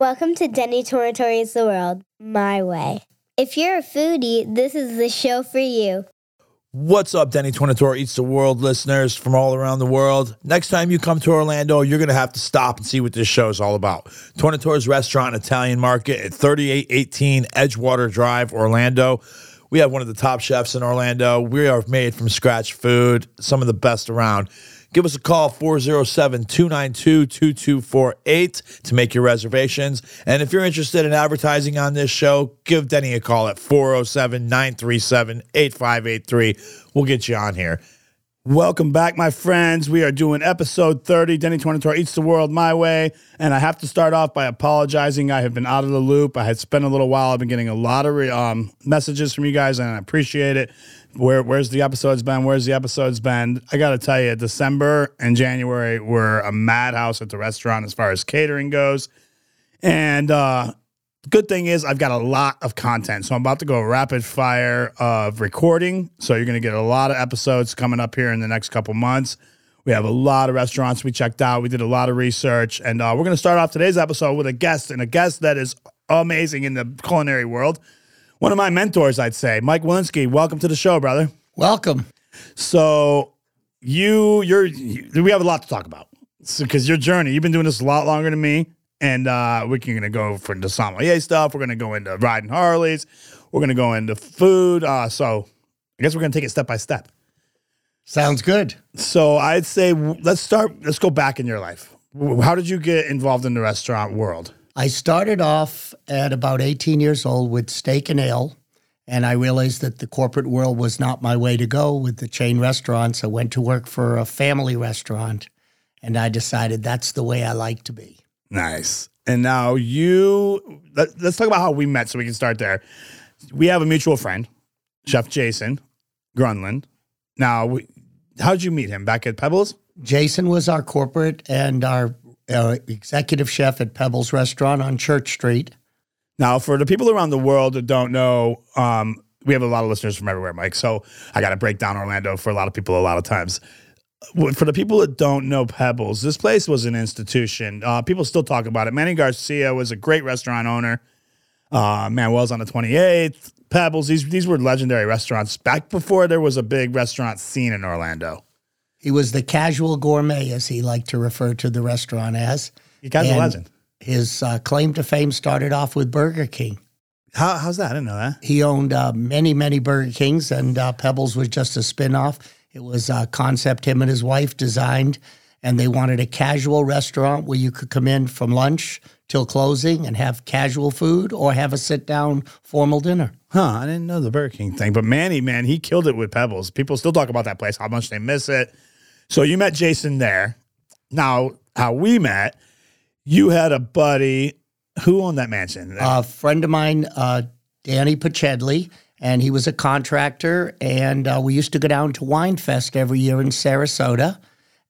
Welcome to Denny Tornatore's The World, my way. If you're a foodie, this is the show for you. What's up, Denny Tornatore Eats the World listeners from all around the world? Next time you come to Orlando, you're going to have to stop and see what this show is all about. Tornatore's Restaurant Italian Market at 3818 Edgewater Drive, Orlando. We have one of the top chefs in Orlando. We are made from scratch food, some of the best around. Give us a call, 407 292 2248 to make your reservations. And if you're interested in advertising on this show, give Denny a call at 407 937 8583. We'll get you on here. Welcome back, my friends. We are doing episode 30. Denny Tornatore Eats the World My Way. And I have to start off by apologizing. I have been out of the loop. I had spent a little while. I've been getting a lot of um, messages from you guys, and I appreciate it. Where where's the episodes been? Where's the episodes been? I got to tell you, December and January were a madhouse at the restaurant as far as catering goes. And uh, good thing is I've got a lot of content. So I'm about to go rapid fire of recording. So you're going to get a lot of episodes coming up here in the next couple months. We have a lot of restaurants we checked out. We did a lot of research. And uh, we're going to start off today's episode with a guest and a guest that is amazing in the culinary world. One of my mentors, I'd say, Mike Willinski. Welcome to the show, brother. Welcome. So you, you're, you, we have a lot to talk about because your journey, you've been doing this a lot longer than me. And uh, we're going to go for the sommelier stuff. We're going to go into riding Harleys. We're going to go into food. Uh, so I guess we're going to take it step by step. Sounds good. So I'd say let's start. Let's go back in your life. How did you get involved in the restaurant world? I started off at about 18 years old with steak and ale, and I realized that the corporate world was not my way to go with the chain restaurants. I went to work for a family restaurant, and I decided that's the way I like to be. Nice. And now you. Let, let's talk about how we met, so we can start there. We have a mutual friend, Chef Jason Grunland. Now, we, how did you meet him? Back at Pebbles? Jason was our corporate and our uh, executive chef at Pebbles Restaurant on Church Street. Now, for the people around the world that don't know, um, we have a lot of listeners from everywhere, Mike. So I got to break down Orlando for a lot of people a lot of times. For the people that don't know Pebbles, this place was an institution. Uh, people still talk about it. Manny Garcia was a great restaurant owner. Uh, Manuel's on the 28th. Pebbles, these, these were legendary restaurants back before there was a big restaurant scene in Orlando. He was the casual gourmet, as he liked to refer to the restaurant as. Are a And legend. His uh, claim to fame started off with Burger King. How, how's that? I didn't know that. He owned uh, many, many Burger Kings, and uh, Pebbles was just a spinoff. It was a concept him and his wife designed, and they wanted a casual restaurant where you could come in from lunch till closing and have casual food or have a sit down formal dinner. Huh, I didn't know the Burger King thing. But Manny, man, he killed it with Pebbles. People still talk about that place, how much they miss it. So you met Jason there. Now, how we met, you had a buddy who owned that mansion. A friend of mine, uh, Danny Pachedli, and he was a contractor. And uh, we used to go down to Wine Fest every year in Sarasota.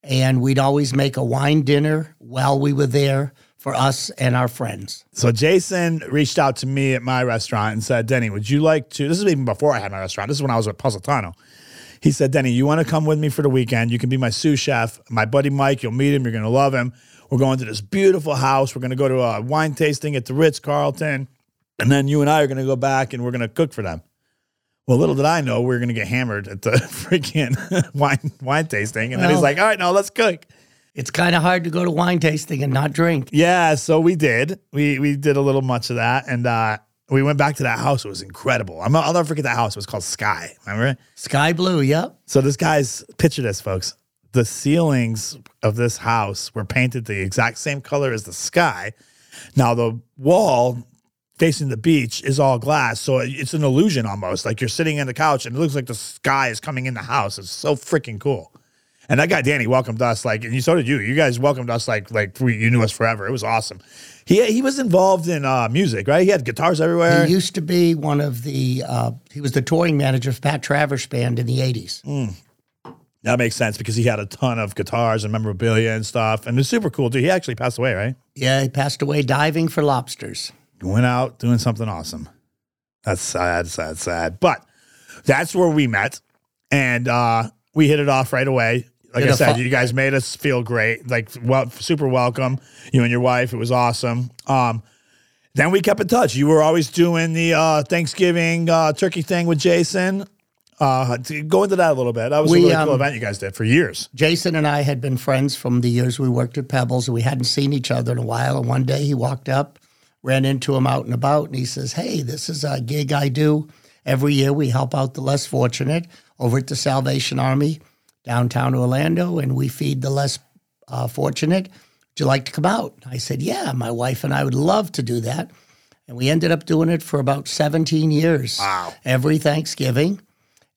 And we'd always make a wine dinner while we were there for us and our friends. so Jason reached out to me at my restaurant and said, Denny, would you like to? This is even before I had my restaurant. This is when I was at Positano. He said, Denny, you want to come with me for the weekend? You can be my sous chef. My buddy Mike, you'll meet him. You're going to love him. We're going to this beautiful house. We're going to go to a wine tasting at the Ritz Carlton. And then you and I are going to go back and we're going to cook for them. Well, little did I know we were going to get hammered at the freaking wine wine tasting. And then he's like, all right, now let's cook. It's kind of hard to go to wine tasting and not drink. Yeah, so we did. We we did a little much of that, and uh, we went back to that house. It was incredible. I'm, I'll never forget that house. It was called Sky. Remember? Sky blue, yep. So this guy's picture this, folks. The ceilings of this house were painted the exact same color as the sky. Now the wall facing the beach is all glass, so it's an illusion almost. Like you're sitting in the couch and it looks like the sky is coming in the house. It's so freaking cool. And that guy Danny welcomed us like, and you so did you. You guys welcomed us like like we, you knew us forever. It was awesome. He he was involved in uh, music, right? He had guitars everywhere. He used to be one of the, uh, he was the touring manager of Pat Travers Band in the 80s. that makes sense because he had a ton of guitars and memorabilia and stuff, and it's super cool. Dude, he actually passed away, right? Yeah, he passed away diving for lobsters. went out doing something awesome. That's sad, sad, sad. But that's where we met, and uh, we hit it off right away. Like Did I said, fu- you guys made us feel great, like well, super welcome. You and your wife, it was awesome. Um, then we kept in touch. You were always doing the uh, Thanksgiving uh, turkey thing with Jason. Uh, to go into that a little bit. That was We, a really cool um, event you guys did for years. Jason and I had been friends from the years we worked at Pebbles, and we hadn't seen each other in a while. And one day he walked up, ran into him out and about, and he says, Hey, this is a gig I do every year. We help out the less fortunate over at the Salvation Army downtown Orlando, and we feed the less uh, fortunate. Would you like to come out? I said, Yeah, my wife and I would love to do that. And we ended up doing it for about 17 years. Wow. Every Thanksgiving.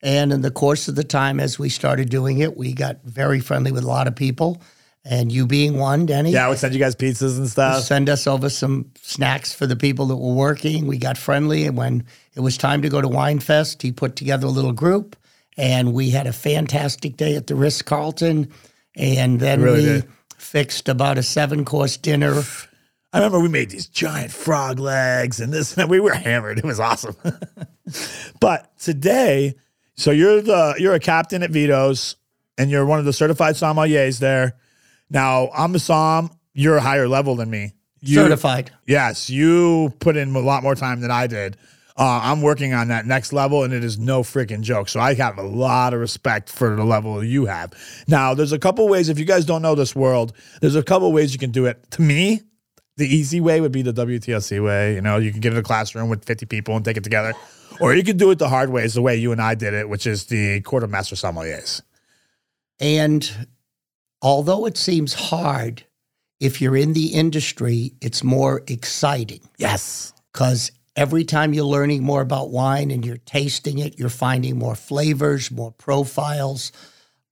And in the course of the time, as we started doing it, we got very friendly with a lot of people. And you being one, Denny, Yeah, I would send you guys pizzas and stuff. send us over some snacks for the people that were working. We got friendly. And when it was time to go to Wine Fest, he put together a little group. And we had a fantastic day at the Ritz Carlton. And then Really we did. fixed about a seven course dinner. I remember we made these giant frog legs and this, and we were hammered. It was awesome. but today, so you're the you're a captain at Vito's, and you're one of the certified sommeliers there. Now I'm a som. You're a higher level than me. You, certified. Yes, you put in a lot more time than I did. Uh, I'm working on that next level, and it is no freaking joke. So I have a lot of respect for the level you have. Now, there's a couple ways. If you guys don't know this world, there's a couple ways you can do it. To me, the easy way would be the WTLC way. You know, you can get in a classroom with 50 people and take it together, or you can do it the hard way, is the way you and I did it, which is the Court of Master Sommeliers. And although it seems hard, if you're in the industry, it's more exciting Yes. because every time you're learning more about wine and you're tasting it, you're finding more flavors, more profiles.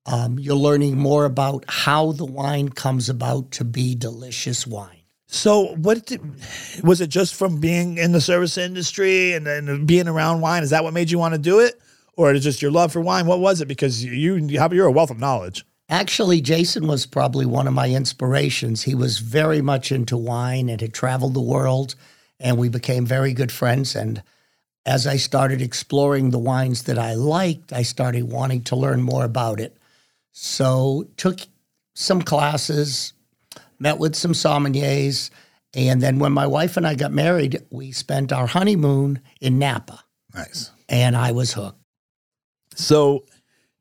Um, you're learning more about how the wine comes about to be delicious wine. So, what did, was it? Just from being in the service industry and then being around wine? Is that what made you want to do it, or is it just your love for wine? What was it? Because you you have you're a wealth of knowledge. Actually, Jason was probably one of my inspirations. He was very much into wine and had traveled the world, and we became very good friends. And as I started exploring the wines that I liked, I started wanting to learn more about it. So, took some classes, met with some sommeliers, and then when my wife and I got married, we spent our honeymoon in Napa, Nice. and I was hooked. So,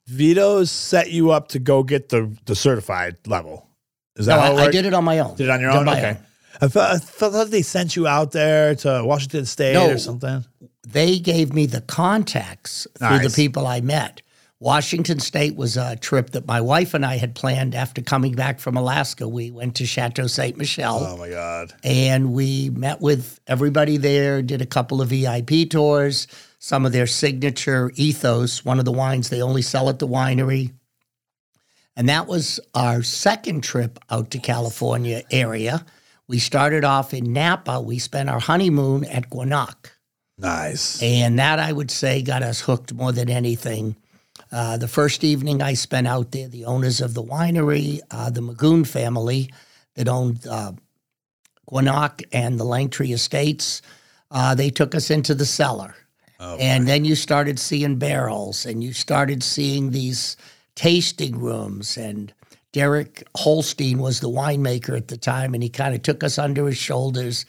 Vito's set you up to go get the the certified level. Is that No, how I, it I did it on my own. Did it on your Did own? Okay. I felt, I felt like they sent you out there to Washington State No. or something. they gave me the contacts through Nice. the people I met. Washington State was a trip that my wife and I had planned after coming back from Alaska. We went to Chateau Ste. Michelle Oh my God. and we met with everybody there, did a couple of VIP tours, some of their signature ethos, one of the wines they only sell at the winery. And that was our second trip out to California area. We started off in Napa. We spent our honeymoon at Guenoc. Nice. And that I would say got us hooked more than anything. Uh, the first evening I spent out there, the owners of the winery, uh, the Magoon family that owned uh, Guenoc and the Langtry Estates, uh, they took us into the cellar. and then you started seeing barrels and you started seeing these tasting rooms. And Derek Holstein was the winemaker at the time, and he kind of took us under his shoulders.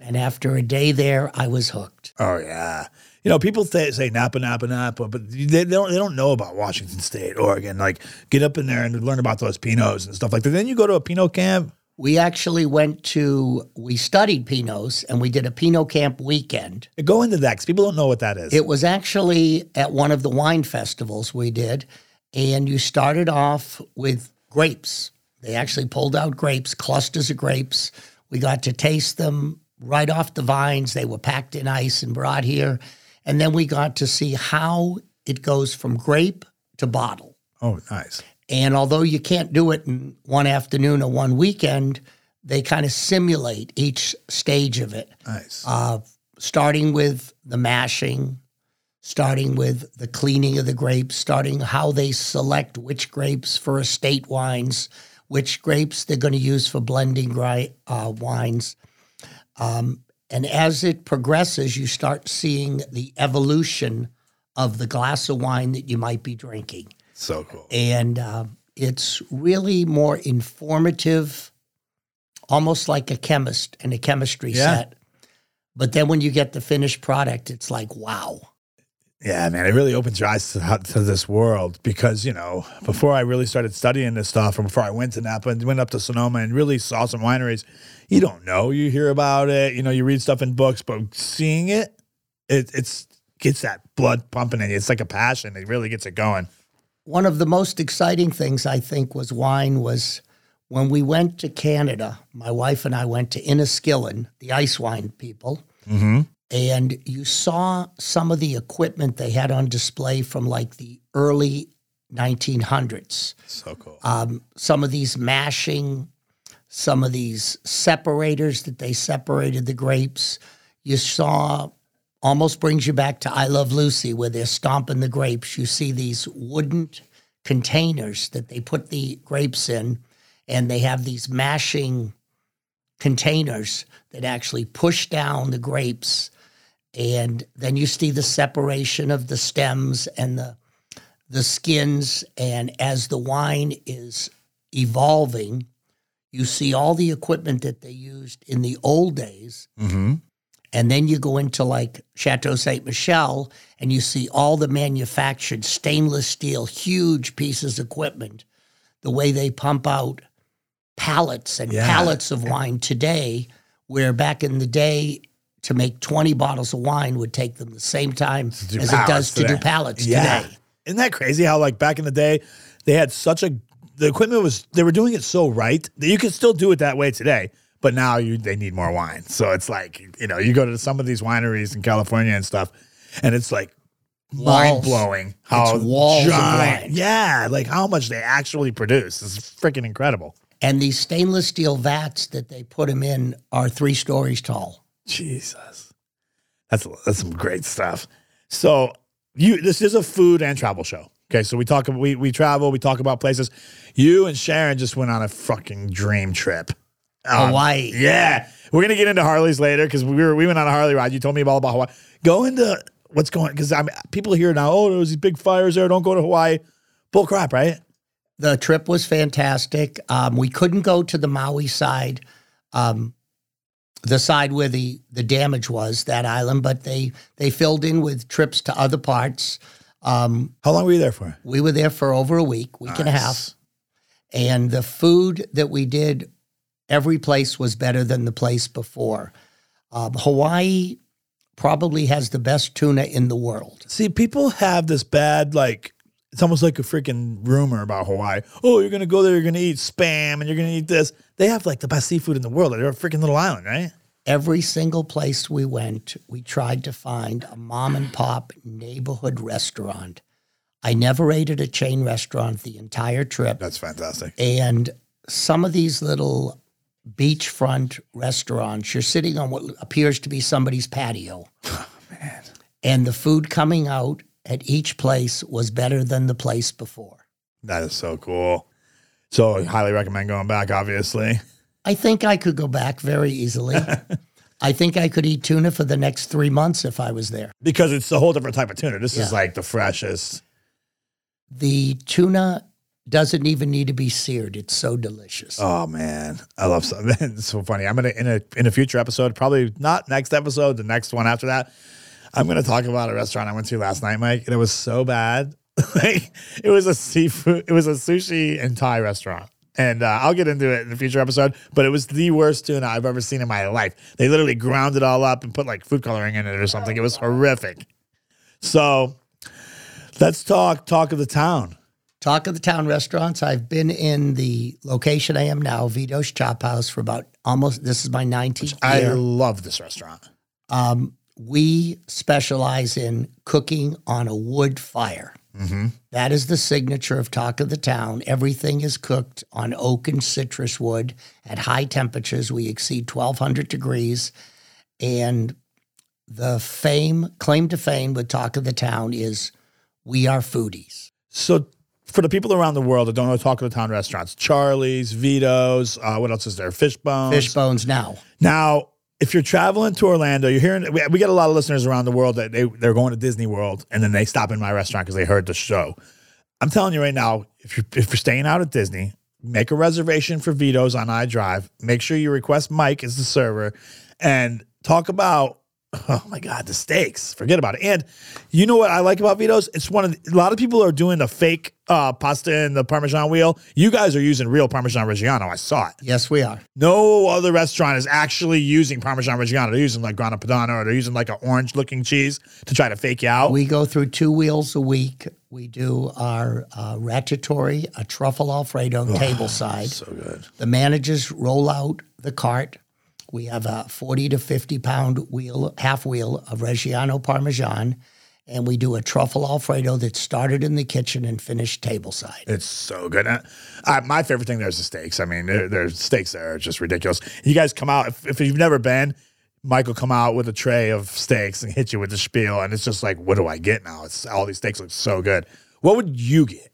And after a day there, I was hooked. Oh yeah. You know, people say, say Napa, Napa, Napa, but they, they don't they don't know about Washington State, Oregon. Like, get up in there and learn about those Pinots and stuff like that. Then you go to a Pinot camp. We actually went to, we studied Pinots and we did a Pinot Camp weekend. Go into that because people don't know what that is. It was actually at one of the wine festivals we did. And you started off with grapes. They actually pulled out grapes, clusters of grapes. We got to taste them right off the vines. They were packed in ice and brought here. And then we got to see how it goes from grape to bottle. oh, nice. And although you can't do it in one afternoon or one weekend, they kind of simulate each stage of it, Nice. uh, starting with the mashing, starting with the cleaning of the grapes, starting how they select which grapes for estate wines, which grapes they're going to use for blending uh, wines. Um, and as it progresses, you start seeing the evolution of the glass of wine that you might be drinking so cool. and uh, it's really more informative, almost like a chemist in a chemistry Yeah. set. But then when you get the finished product, it's like, wow. Yeah, man, it really opens your eyes to, to this world because, you know, before I really started studying this stuff and before I went to Napa and went up to Sonoma and really saw some wineries, you don't know. You hear about it, you know, you read stuff in books, but seeing it, it it's gets that blood pumping in you. It's like a passion. It really gets it going. One of the most exciting things I think was wine was when we went to Canada. My wife and I went to Inniskillin, the ice wine people, Mm-hmm. And you saw some of the equipment they had on display from like the early 1900s. So cool. um, some of these mashing, some of these separators that they separated the grapes. You saw almost brings you back to I Love Lucy where they're stomping the grapes. You see these wooden containers that they put the grapes in, and they have these mashing containers that actually push down the grapes. And then you see the separation of the stems and the the skins and as the wine is evolving you see all the equipment that they used in the old days Mm-hmm. and then you go into like chateau saint michel and you see all the manufactured stainless steel huge pieces of equipment the way they pump out pallets and Yeah. pallets of wine today where back in the day to make 20 bottles of wine would take them the same time as it does to do pallets Yeah. today Isn't that crazy how like back in the day they had such a the equipment was they were doing it so right that you could still do it that way today. But now you they need more wine. So it's like, you know, you go to some of these wineries in California and stuff, and it's like mind blowing how giant, yeah, like how much they actually produce. It's freaking incredible. And these stainless steel vats that they put them in are three stories tall. Jesus, that's that's some great stuff. So you, this is a food and travel show. Okay, so we talk, we we travel, we talk about places. You and Sharon just went on a fucking dream trip. Um, Hawaii. Yeah, we're gonna get into Harleys later because we were we went on a Harley ride. You told me all about Hawaii. Go into what's going because I mean people here now. Oh, there was these big fires there. Don't go to Hawaii. Bull crap, right? The trip was fantastic. Um, we couldn't go to the Maui side, um, the side where the, the damage was, that island, but they, they filled in with trips to other parts. Um, How long were you there for? we were there for over a week, week and a half. And the food that we did, every place was better than the place before. Um, Hawaii probably has the best tuna in the world. See, people have this bad like it's almost like a freaking rumor about Hawaii. Oh, you're gonna go there, you're gonna eat spam, and you're gonna eat this. They have like the best seafood in the world. They're a freaking little island, right? Every single place we went, we tried to find a mom and pop neighborhood restaurant. I never ate at a chain restaurant the entire trip. That's fantastic. And some of these little beachfront restaurants, you're sitting on what appears to be somebody's patio. And the food coming out at each place was better than the place before. That is so cool. So I highly recommend going back, obviously. I think I could go back very easily. I think I could eat tuna for the next three months if I was there. Because it's a whole different type of tuna. This is like the freshest. The tuna doesn't even need to be seared. It's so delicious. Oh man, I love so. It's so funny. I'm gonna in a in a future episode, probably not next episode, the next one after that. I'm gonna talk about a restaurant I went to last night, Mike, and it was so bad. like it was a seafood, it was a sushi and Thai restaurant. And uh, I'll get into it in the future episode, but it was the worst tuna I've ever seen in my life. They literally ground it all up and put like food coloring in it or something. It was horrific. So let's talk talk of the town. Talk of the town restaurants. I've been in the location I am now, Vito's Chop House, for about almost. This is my 19th I year. love this restaurant. Um, we specialize in cooking on a wood fire. Mm-hmm. That is the signature of Talk of the Town. Everything is cooked on oak and citrus wood at high temperatures. We exceed 1200 degrees. And the fame, claim to fame with Talk of the Town is we are foodies. So, for the people around the world that don't know Talk of the Town restaurants, Charlie's, Vito's, uh, what else is there? Fishbones. Fish bones now. Now, if you're traveling to Orlando, you're hearing we, we get a lot of listeners around the world that they they're going to Disney World and then they stop in my restaurant because they heard the show. I'm telling you right now, if you're if you're staying out at Disney, make a reservation for Vito's on iDrive. Make sure you request Mike as the server, and talk about Oh my God, the steaks. Forget about it. And you know what I like about Vito's? It's one of the, a lot of people are doing the fake uh, pasta and the Parmesan wheel. You guys are using real Parmesan Reggiano. I saw it. Yes, we are. No other restaurant is actually using Parmesan Reggiano. They're using like Grana Padano or they're using like an orange looking cheese to try to fake you out. We go through two wheels a week. We do our uh, ratatouille, a truffle Alfredo table side. so good. The managers roll out the cart. We have a 40 to 50 pound wheel, half wheel of Reggiano Parmesan, and we do a truffle Alfredo that started in the kitchen and finished table side. It's so good. Uh, uh, my favorite thing there is the steaks. I mean, there, there's steaks there are just ridiculous. You guys come out if, if you've never been. Michael come out with a tray of steaks and hit you with the spiel, and it's just like, what do I get now? It's all these steaks look so good. What would you get?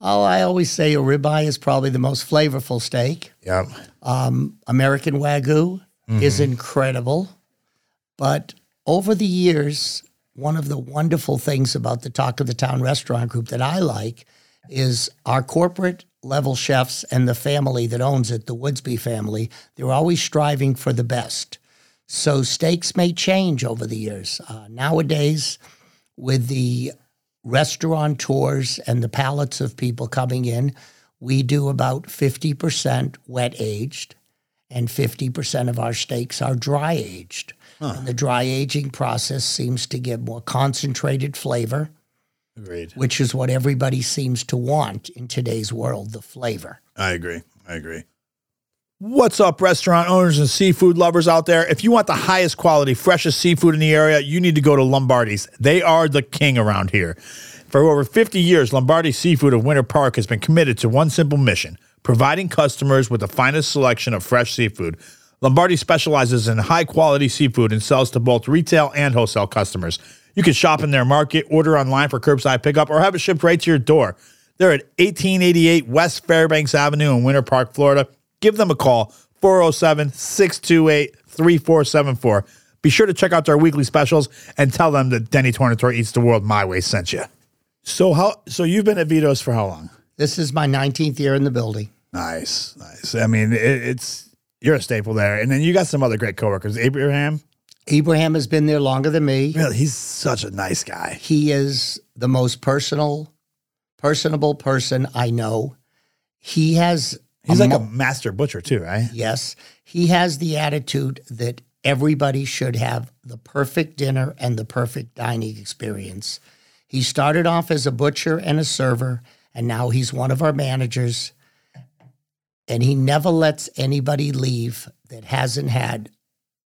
Oh, I always say a ribeye is probably the most flavorful steak. Yep. Um, American Wagyu is incredible. But over the years, one of the wonderful things about the Talk of the Town restaurant group that I like is our corporate level chefs and the family that owns it, the Woodsby family, they're always striving for the best. So steaks may change over the years. Uh, nowadays, with the restaurateurs and the palates of people coming in, we do about 50% wet aged and 50% of our steaks are dry aged. And the dry aging process seems to give more concentrated flavor, Agreed. which is what everybody seems to want in today's world the flavor. I agree. I agree. What's up, restaurant owners and seafood lovers out there? If you want the highest quality, freshest seafood in the area, you need to go to Lombardi's. They are the king around here. For over 50 years, Lombardi Seafood of Winter Park has been committed to one simple mission providing customers with the finest selection of fresh seafood. Lombardi specializes in high quality seafood and sells to both retail and wholesale customers. You can shop in their market, order online for curbside pickup, or have it shipped right to your door. They're at 1888 West Fairbanks Avenue in Winter Park, Florida. Give them a call, 407 628 3474. Be sure to check out their weekly specials and tell them that Denny Tornatore Eats the World My Way sent you. So how so you've been at Vito's for how long? This is my 19th year in the building. Nice, nice. I mean, it, it's you're a staple there, and then you got some other great coworkers. Abraham, Abraham has been there longer than me. really, he's such a nice guy. He is the most personal, personable person I know. He has He's like mo- a master butcher too, right? Yes. He has the attitude that everybody should have the perfect dinner and the perfect dining experience. He started off as a butcher and a server, and now he's one of our managers. And he never lets anybody leave that hasn't had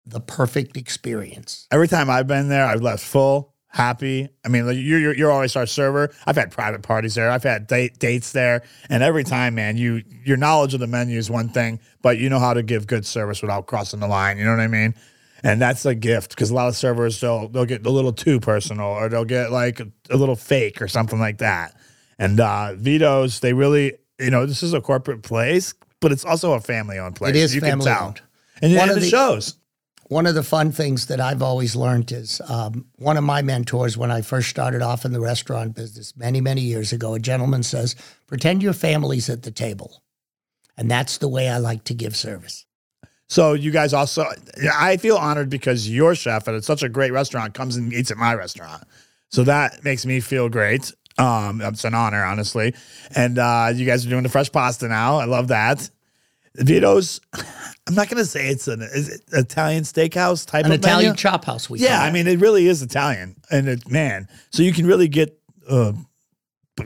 the perfect experience. Every time I've been there, I've left full, happy. I mean, like, you're, you're you're always our server. I've had private parties there. I've had date, dates there, and every time, man, you your knowledge of the menu is one thing, but you know how to give good service without crossing the line. You know what I mean? And that's a gift because a lot of servers they'll they'll get a little too personal or they'll get like a, a little fake or something like that. And uh, Vito's, they really, you know, this is a corporate place, but it's also a family owned place. It is you can tell. family-owned. and, One and of it the- shows. One of the fun things that I've always learned is um, one of my mentors when I first started off in the restaurant business many, many years ago, a gentleman says, pretend your family's at the table. And that's the way I like to give service. So you guys also, I feel honored because your chef at such a great restaurant comes and eats at my restaurant. So that makes me feel great. Um, it's an honor, honestly. And uh, you guys are doing the fresh pasta now. I love that. Vito's, I'm not going to say it's an is it Italian steakhouse type of An of Italian menu. chop house, we Yeah, I mean, it really is Italian. And it, man, so you can really get a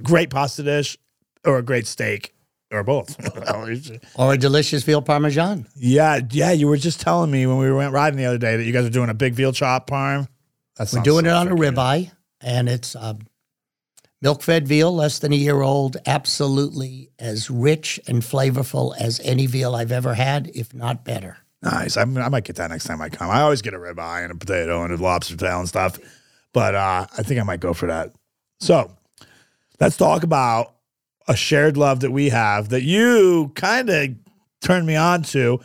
great pasta dish or a great steak or both. or a delicious veal parmesan. Yeah, yeah. You were just telling me when we went riding the other day that you guys are doing a big veal chop parm. That's We're doing it on a ribeye, and it's um, milk fed veal, less than a year old, absolutely as rich and flavorful as any veal I've ever had, if not better. Nice. I, I might get that next time I come. I always get a ribeye and a potato and a lobster tail and stuff, but uh, I think I might go for that. So let's talk about a shared love that we have that you kind of turned me on to.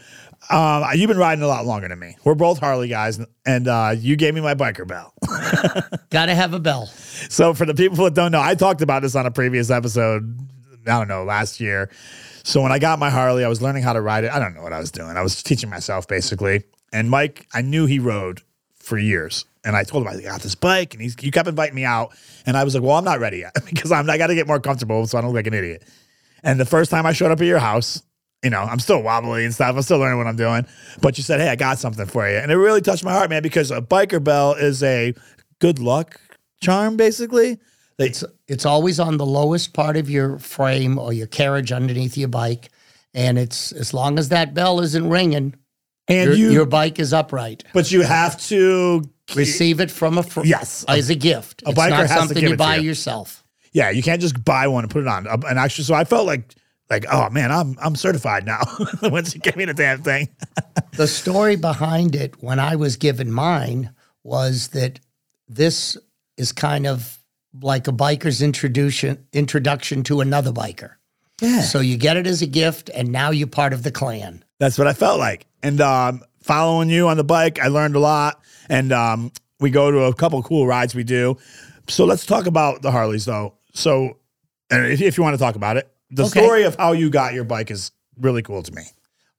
Um, you've been riding a lot longer than me. We're both Harley guys, and uh, you gave me my biker bell. Got to have a bell. So for the people that don't know, I talked about this on a previous episode. I don't know last year. So when I got my Harley, I was learning how to ride it. I don't know what I was doing. I was teaching myself basically. And Mike, I knew he rode for years. And I told him I got this bike, and he's you kept inviting me out, and I was like, well, I'm not ready yet because I'm I got to get more comfortable so I don't look like an idiot. And the first time I showed up at your house, you know, I'm still wobbly and stuff. I'm still learning what I'm doing. But you said, hey, I got something for you, and it really touched my heart, man, because a biker bell is a good luck charm, basically. They, It's it's always on the lowest part of your frame or your carriage underneath your bike, and it's as long as that bell isn't ringing, and your, you, your bike is upright. but you have to Receive it from a fr- Yes. as a gift. A it's biker not has to something give you to buy you. yourself. Yeah, you can't just buy one and put it on. And actually, so I felt like, like, oh man, I'm I'm certified now. Once you gave me the damn thing, The story behind it, when I was given mine, was that this is kind of like a biker's introduction introduction to another biker. yeah, So you get it as a gift, and now you're part of the clan. that's what I felt like. And um, following you on the bike, I learned a lot. And um, we go to a couple cool rides we do. So let's talk about the Harleys, though. So, and if, if you want to talk about it, the Okay. story of how you got your bike is really cool to me.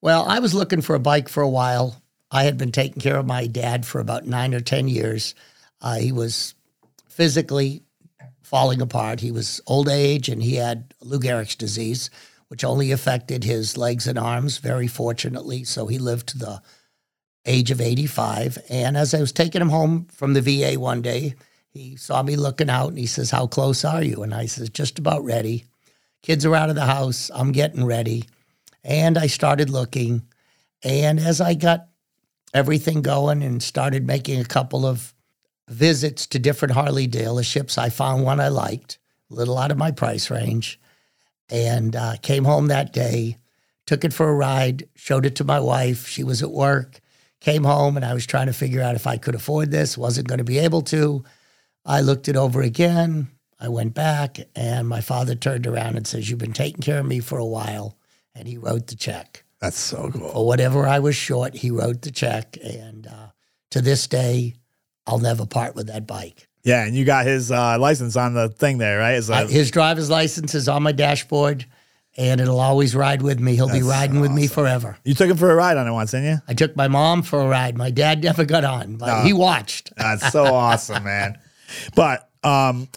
Well, I was looking for a bike for a while. I had been taking care of my dad for about nine or 10 years. Uh, he was physically falling apart. He was old age and he had Lou Gehrig's disease, which only affected his legs and arms, very fortunately. So he lived to the age of 85. And as I was taking him home from the VA one day, he saw me looking out and he says, How close are you? And I says, Just about ready. Kids are out of the house. I'm getting ready. And I started looking. And as I got everything going and started making a couple of visits to different Harley dealerships, I found one I liked, a little out of my price range, and uh, came home that day, took it for a ride, showed it to my wife. She was at work, came home, and I was trying to figure out if I could afford this, wasn't going to be able to. I looked it over again. I went back, and my father turned around and says, You've been taking care of me for a while. And he wrote the check That's so cool. for whatever I was short, he wrote the check. And uh, to this day, I'll never part with that bike. Yeah, and you got his uh, license on the thing there, right? It's Uh, like, his driver's license is on my dashboard, and it'll always ride with me. He'll be riding with me forever. you took him for a ride on it once, didn't you? I took my mom for a ride. My dad never got on, but he watched. That's so awesome, man. But um,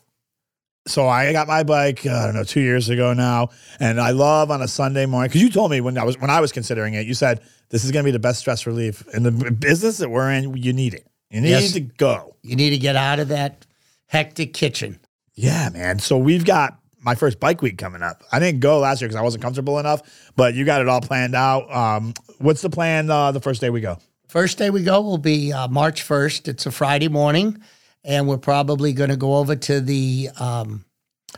so I got my bike. uh, I don't know, two years ago now, and I love on a Sunday morning because you told me when I was when I was considering it, you said this is going to be the best stress relief in the business that we're in. You need it. You need Yes. to go. You need to get out of that hectic kitchen. Yeah, man. So we've got my first bike week coming up. I didn't go last year because I wasn't comfortable enough, but you got it all planned out. Um, what's the plan? Uh, the first day we go. First day we go will be uh, March 1st. It's a Friday morning, and we're probably going to go over to the um,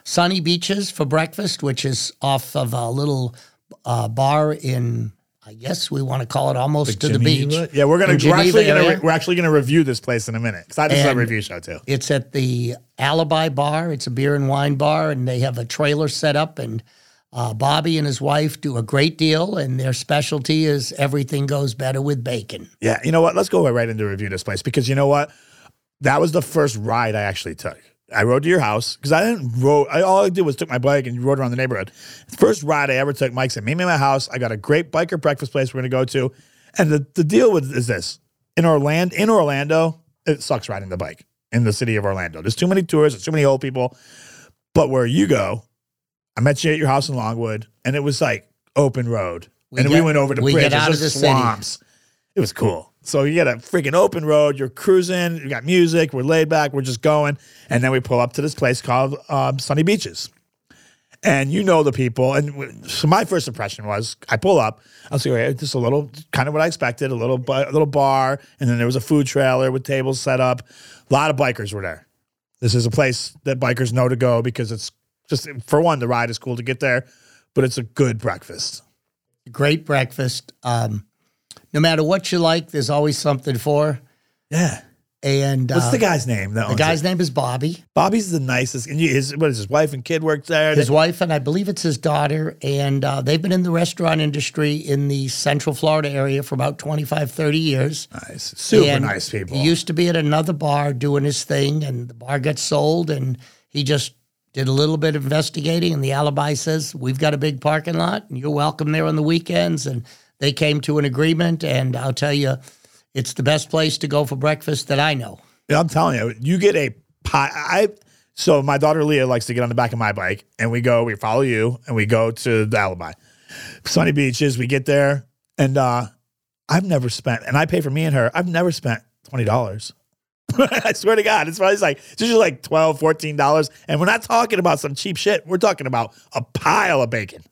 Sunny Beaches for breakfast, which is off of a little uh, bar in, I guess we want to call it almost to the beach. Yeah, we're gonna we're actually Geneva gonna re- we're actually gonna review this place in a minute because this is a review show too. It's at the Alibi Bar. It's a beer and wine bar, and they have a trailer set up. And uh, Bobby and his wife do a great deal, and their specialty is everything goes better with bacon. Yeah, you know what? Let's go right into review this place because you know what? That was the first ride I actually took. I rode to your house because I didn't rode. I, all I did was took my bike and rode around the neighborhood. First ride I ever took, Mike said, "Meet me at my house. I got a great biker breakfast place we're going to go to." And the, the deal with is this: in Orlando, in Orlando, it sucks riding the bike in the city of Orlando. There's too many tourists. There's too many old people. But where you go, I met you at your house in Longwood, and it was like open road. We and get- we went over the we bridge. get out of the city. swamps. It was cool. So you get a freaking open road. You're cruising. You got music. We're laid back. We're just going, and then we pull up to this place called um, Sunny Beaches. And you know the people. And so my first impression was, I pull up. I was like, okay, just a little, kind of what I expected, a little, a little bar, and then there was a food trailer with tables set up. A lot of bikers were there. This is a place that bikers know to go because it's just for one, the ride is cool to get there, but it's a good breakfast. Great breakfast. Um, no matter what you like, there's always something for. Yeah. And What's uh, the guy's name? That the guy's it? name is Bobby. Bobby's the nicest. And you- his what is his wife and kid work there? His wife and I believe it's his daughter, and uh, they've been in the restaurant industry in the Central Florida area for about 25, 30 years. nice, super And nice people. He used to be at another bar doing his thing, and the bar got sold, and he just did a little bit of investigating. And the alibi says, We've got a big parking lot, and you're welcome there on the weekends. And they came to an agreement, and I'll tell you, It's the best place to go for breakfast that I know. Yeah, I'm telling you, you get a pie. I so my daughter Leah likes to get on the back of my bike, and we go, we follow you, and we go to the Alibi, Sunny Beaches. We get there, and uh I've never spent, and I pay for me and her. I've never spent twenty dollars. I swear to God, it's probably like it's usually like 12 dollars, and we're not talking about some cheap shit. We're talking about a pile of bacon,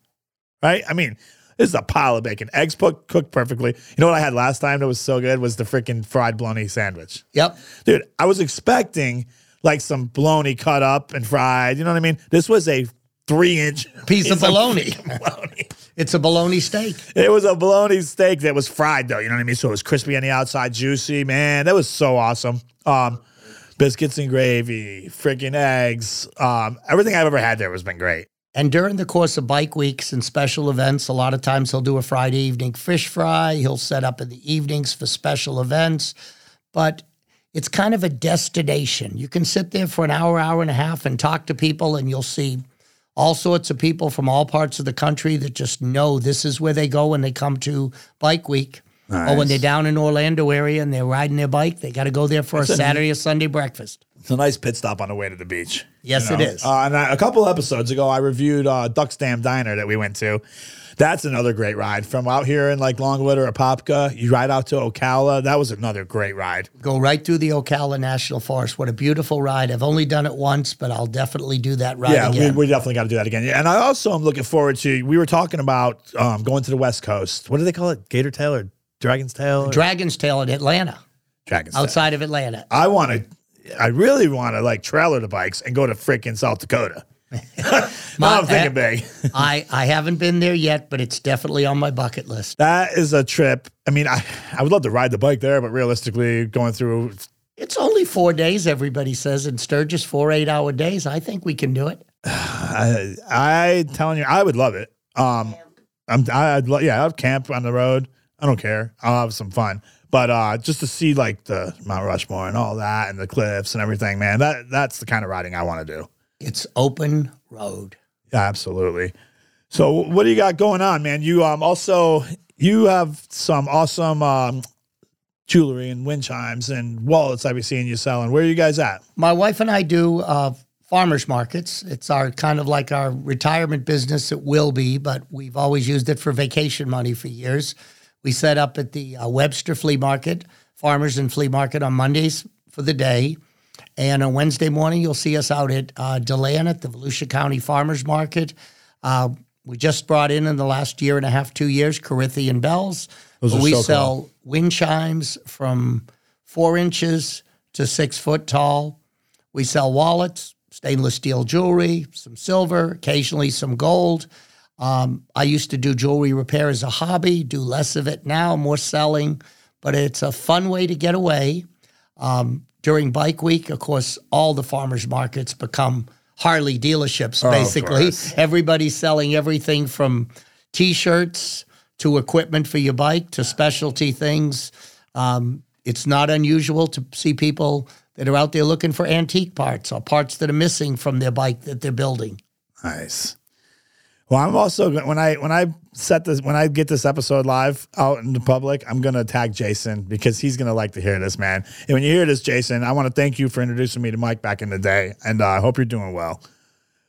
right? I mean. This is a pile of bacon. Eggs put, cooked perfectly. You know what I had last time that was so good was the freaking fried bologna sandwich. Yep. Dude, I was expecting like some bologna cut up and fried. You know what I mean? This was a three inch Piece of bologna. bologna. It's a bologna steak. It was a bologna steak that was fried though. You know what I mean? So it was crispy on the outside, juicy. Man, that was so awesome. Um, biscuits and gravy, freaking eggs. Um, everything I've ever had there has been great. And during the course of bike weeks and special events, a lot of times he'll do a Friday evening fish fry. He'll set up in the evenings for special events. But it's kind of a destination. You can sit there for an hour, hour and a half and talk to people, and you'll see all sorts of people from all parts of the country that just know this is where they go when they come to Bike Week. Or when they're down in Orlando area and they're riding their bike, they got to go there for a Saturday or Sunday breakfast. It's a nice pit stop on the way to the beach. Yes, it is. Uh, and I, a couple episodes ago, I reviewed uh, Duck's Dam Diner that we went to. That's another great ride from out here in like Longwood or Apopka. You ride out to Ocala. That was another great ride. Go right through the Ocala National Forest. What a beautiful ride. I've only done it once, but I'll definitely do that ride yeah, again. we, we definitely got to do that again. And I also am looking forward to. We were talking about um, going to the West Coast. What do they call it? Gator Tail or Dragon's Tail? Or Dragon's Tail in Atlanta, Dragon's Tail. outside of Atlanta. I want to. I really want to like trailer the bikes and go to freaking South Dakota. now I'm thinking big. I, I haven't been there yet, but it's definitely on my bucket list. That is a trip. I mean, I I would love to ride the bike there, but realistically, going through It's only four days, everybody says, in Sturgis, four eight hour days. I think we can do it. I, I telling you, I would love it. Um, I'm, I'd yeah, I'd camp on the road. I don't care. I'll have some fun. But uh, just to see like the Mount Rushmore and all that, and the cliffs and everything, man, that that's the kind of riding I want to do. It's open road. Yeah, absolutely. So, what do you got going on, man? You um also you have some awesome um, jewelry and wind chimes and wallets I've been seeing you selling. Where are you guys at? My wife and I do uh, farmers markets. It's our kind of like our retirement business. It will be, but we've always used it for vacation money for years. We set up at the uh, Webster Flea Market, Farmers and Flea Market on Mondays for the day. And on Wednesday morning, you'll see us out at uh, Deland at the Volusia County Farmers Market. Uh, we just brought in in the last year and a half, two years, Corinthian bells. We so cool. sell wind chimes from four inches to six foot tall. We sell wallets, stainless steel jewelry, some silver, occasionally some gold. Um, I used to do jewelry repair as a hobby, do less of it now, more selling, but it's a fun way to get away. Um, during Bike Week, of course, all the farmers markets become Harley dealerships, of basically. Everybody's selling everything from t shirts to equipment for your bike to specialty things. Um, it's not unusual to see people that are out there looking for antique parts or parts that are missing from their bike that they're building. Nice. Well, I'm also when I when I set this when I get this episode live out in the public, I'm gonna tag Jason because he's gonna like to hear this, man. And when you hear this, Jason, I want to thank you for introducing me to Mike back in the day, and uh, I hope you're doing well.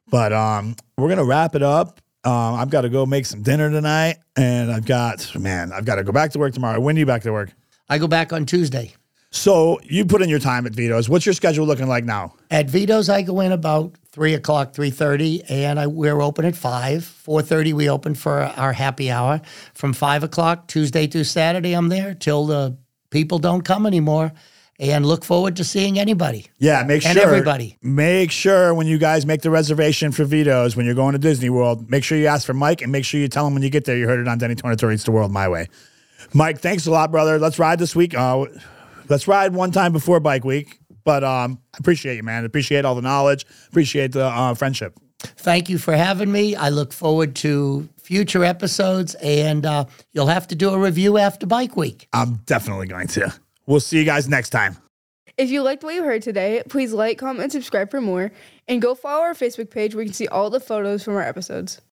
But um, we're gonna wrap it up. Um, I've got to go make some dinner tonight, and I've got man, I've got to go back to work tomorrow. When are you back to work? I go back on Tuesday. So you put in your time at Vito's. What's your schedule looking like now? At Vito's, I go in about three o'clock, three thirty, and I, we're open at five. Four thirty, we open for our happy hour. From five o'clock Tuesday through Saturday, I'm there till the people don't come anymore. And look forward to seeing anybody. Yeah, make sure And everybody. Make sure when you guys make the reservation for Vito's when you're going to Disney World, make sure you ask for Mike and make sure you tell him when you get there you heard it on Denny Tornatore Eats the World my way. Mike, thanks a lot, brother. Let's ride this week. Uh, let's ride one time before Bike Week. But um, I appreciate you, man. Appreciate all the knowledge. Appreciate the uh, friendship. Thank you for having me. I look forward to future episodes, and uh, you'll have to do a review after Bike Week. I'm definitely going to. We'll see you guys next time. If you liked what you heard today, please like, comment, and subscribe for more. And go follow our Facebook page where you can see all the photos from our episodes.